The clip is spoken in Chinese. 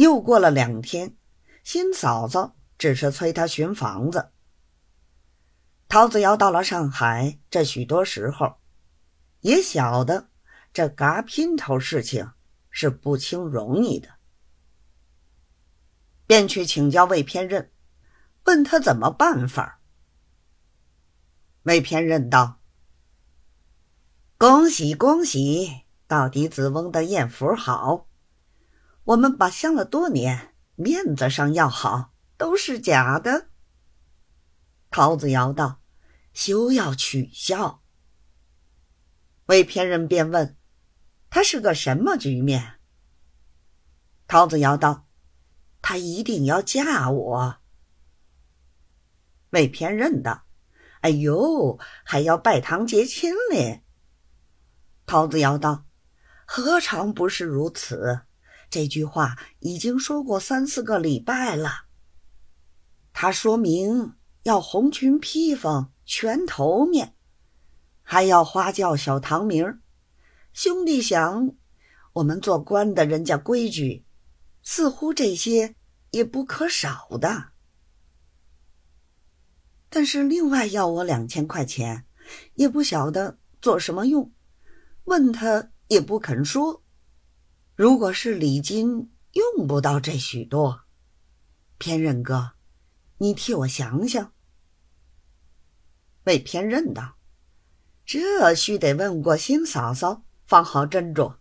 又过了两天，新嫂子只是催他寻房子。陶子尧到了上海这许多时候，也晓得这嘎姘头事情是不轻容易的，便去请教魏偏任，问他怎么办法。魏偏任道。恭喜恭喜！到底子翁的艳福好。我们把相了多年，面子上要好，都是假的。桃子尧道：“休要取笑。”魏偏人便问：“他是个什么局面？”桃子尧道：“他一定要嫁我。”魏偏任道：“哎呦，还要拜堂结亲嘞。”桃子尧道：“何尝不是如此？这句话已经说过三四个礼拜了。他说明要红裙披风，全头面，还要花轿小堂名。兄弟想，我们做官的人家规矩，似乎这些也不可少的。但是另外要我两千块钱，也不晓得做什么用。”问他也不肯说。如果是礼金，用不到这许多。偏任哥，你替我想想。魏偏任道：“这须得问过新嫂嫂，方好斟酌。”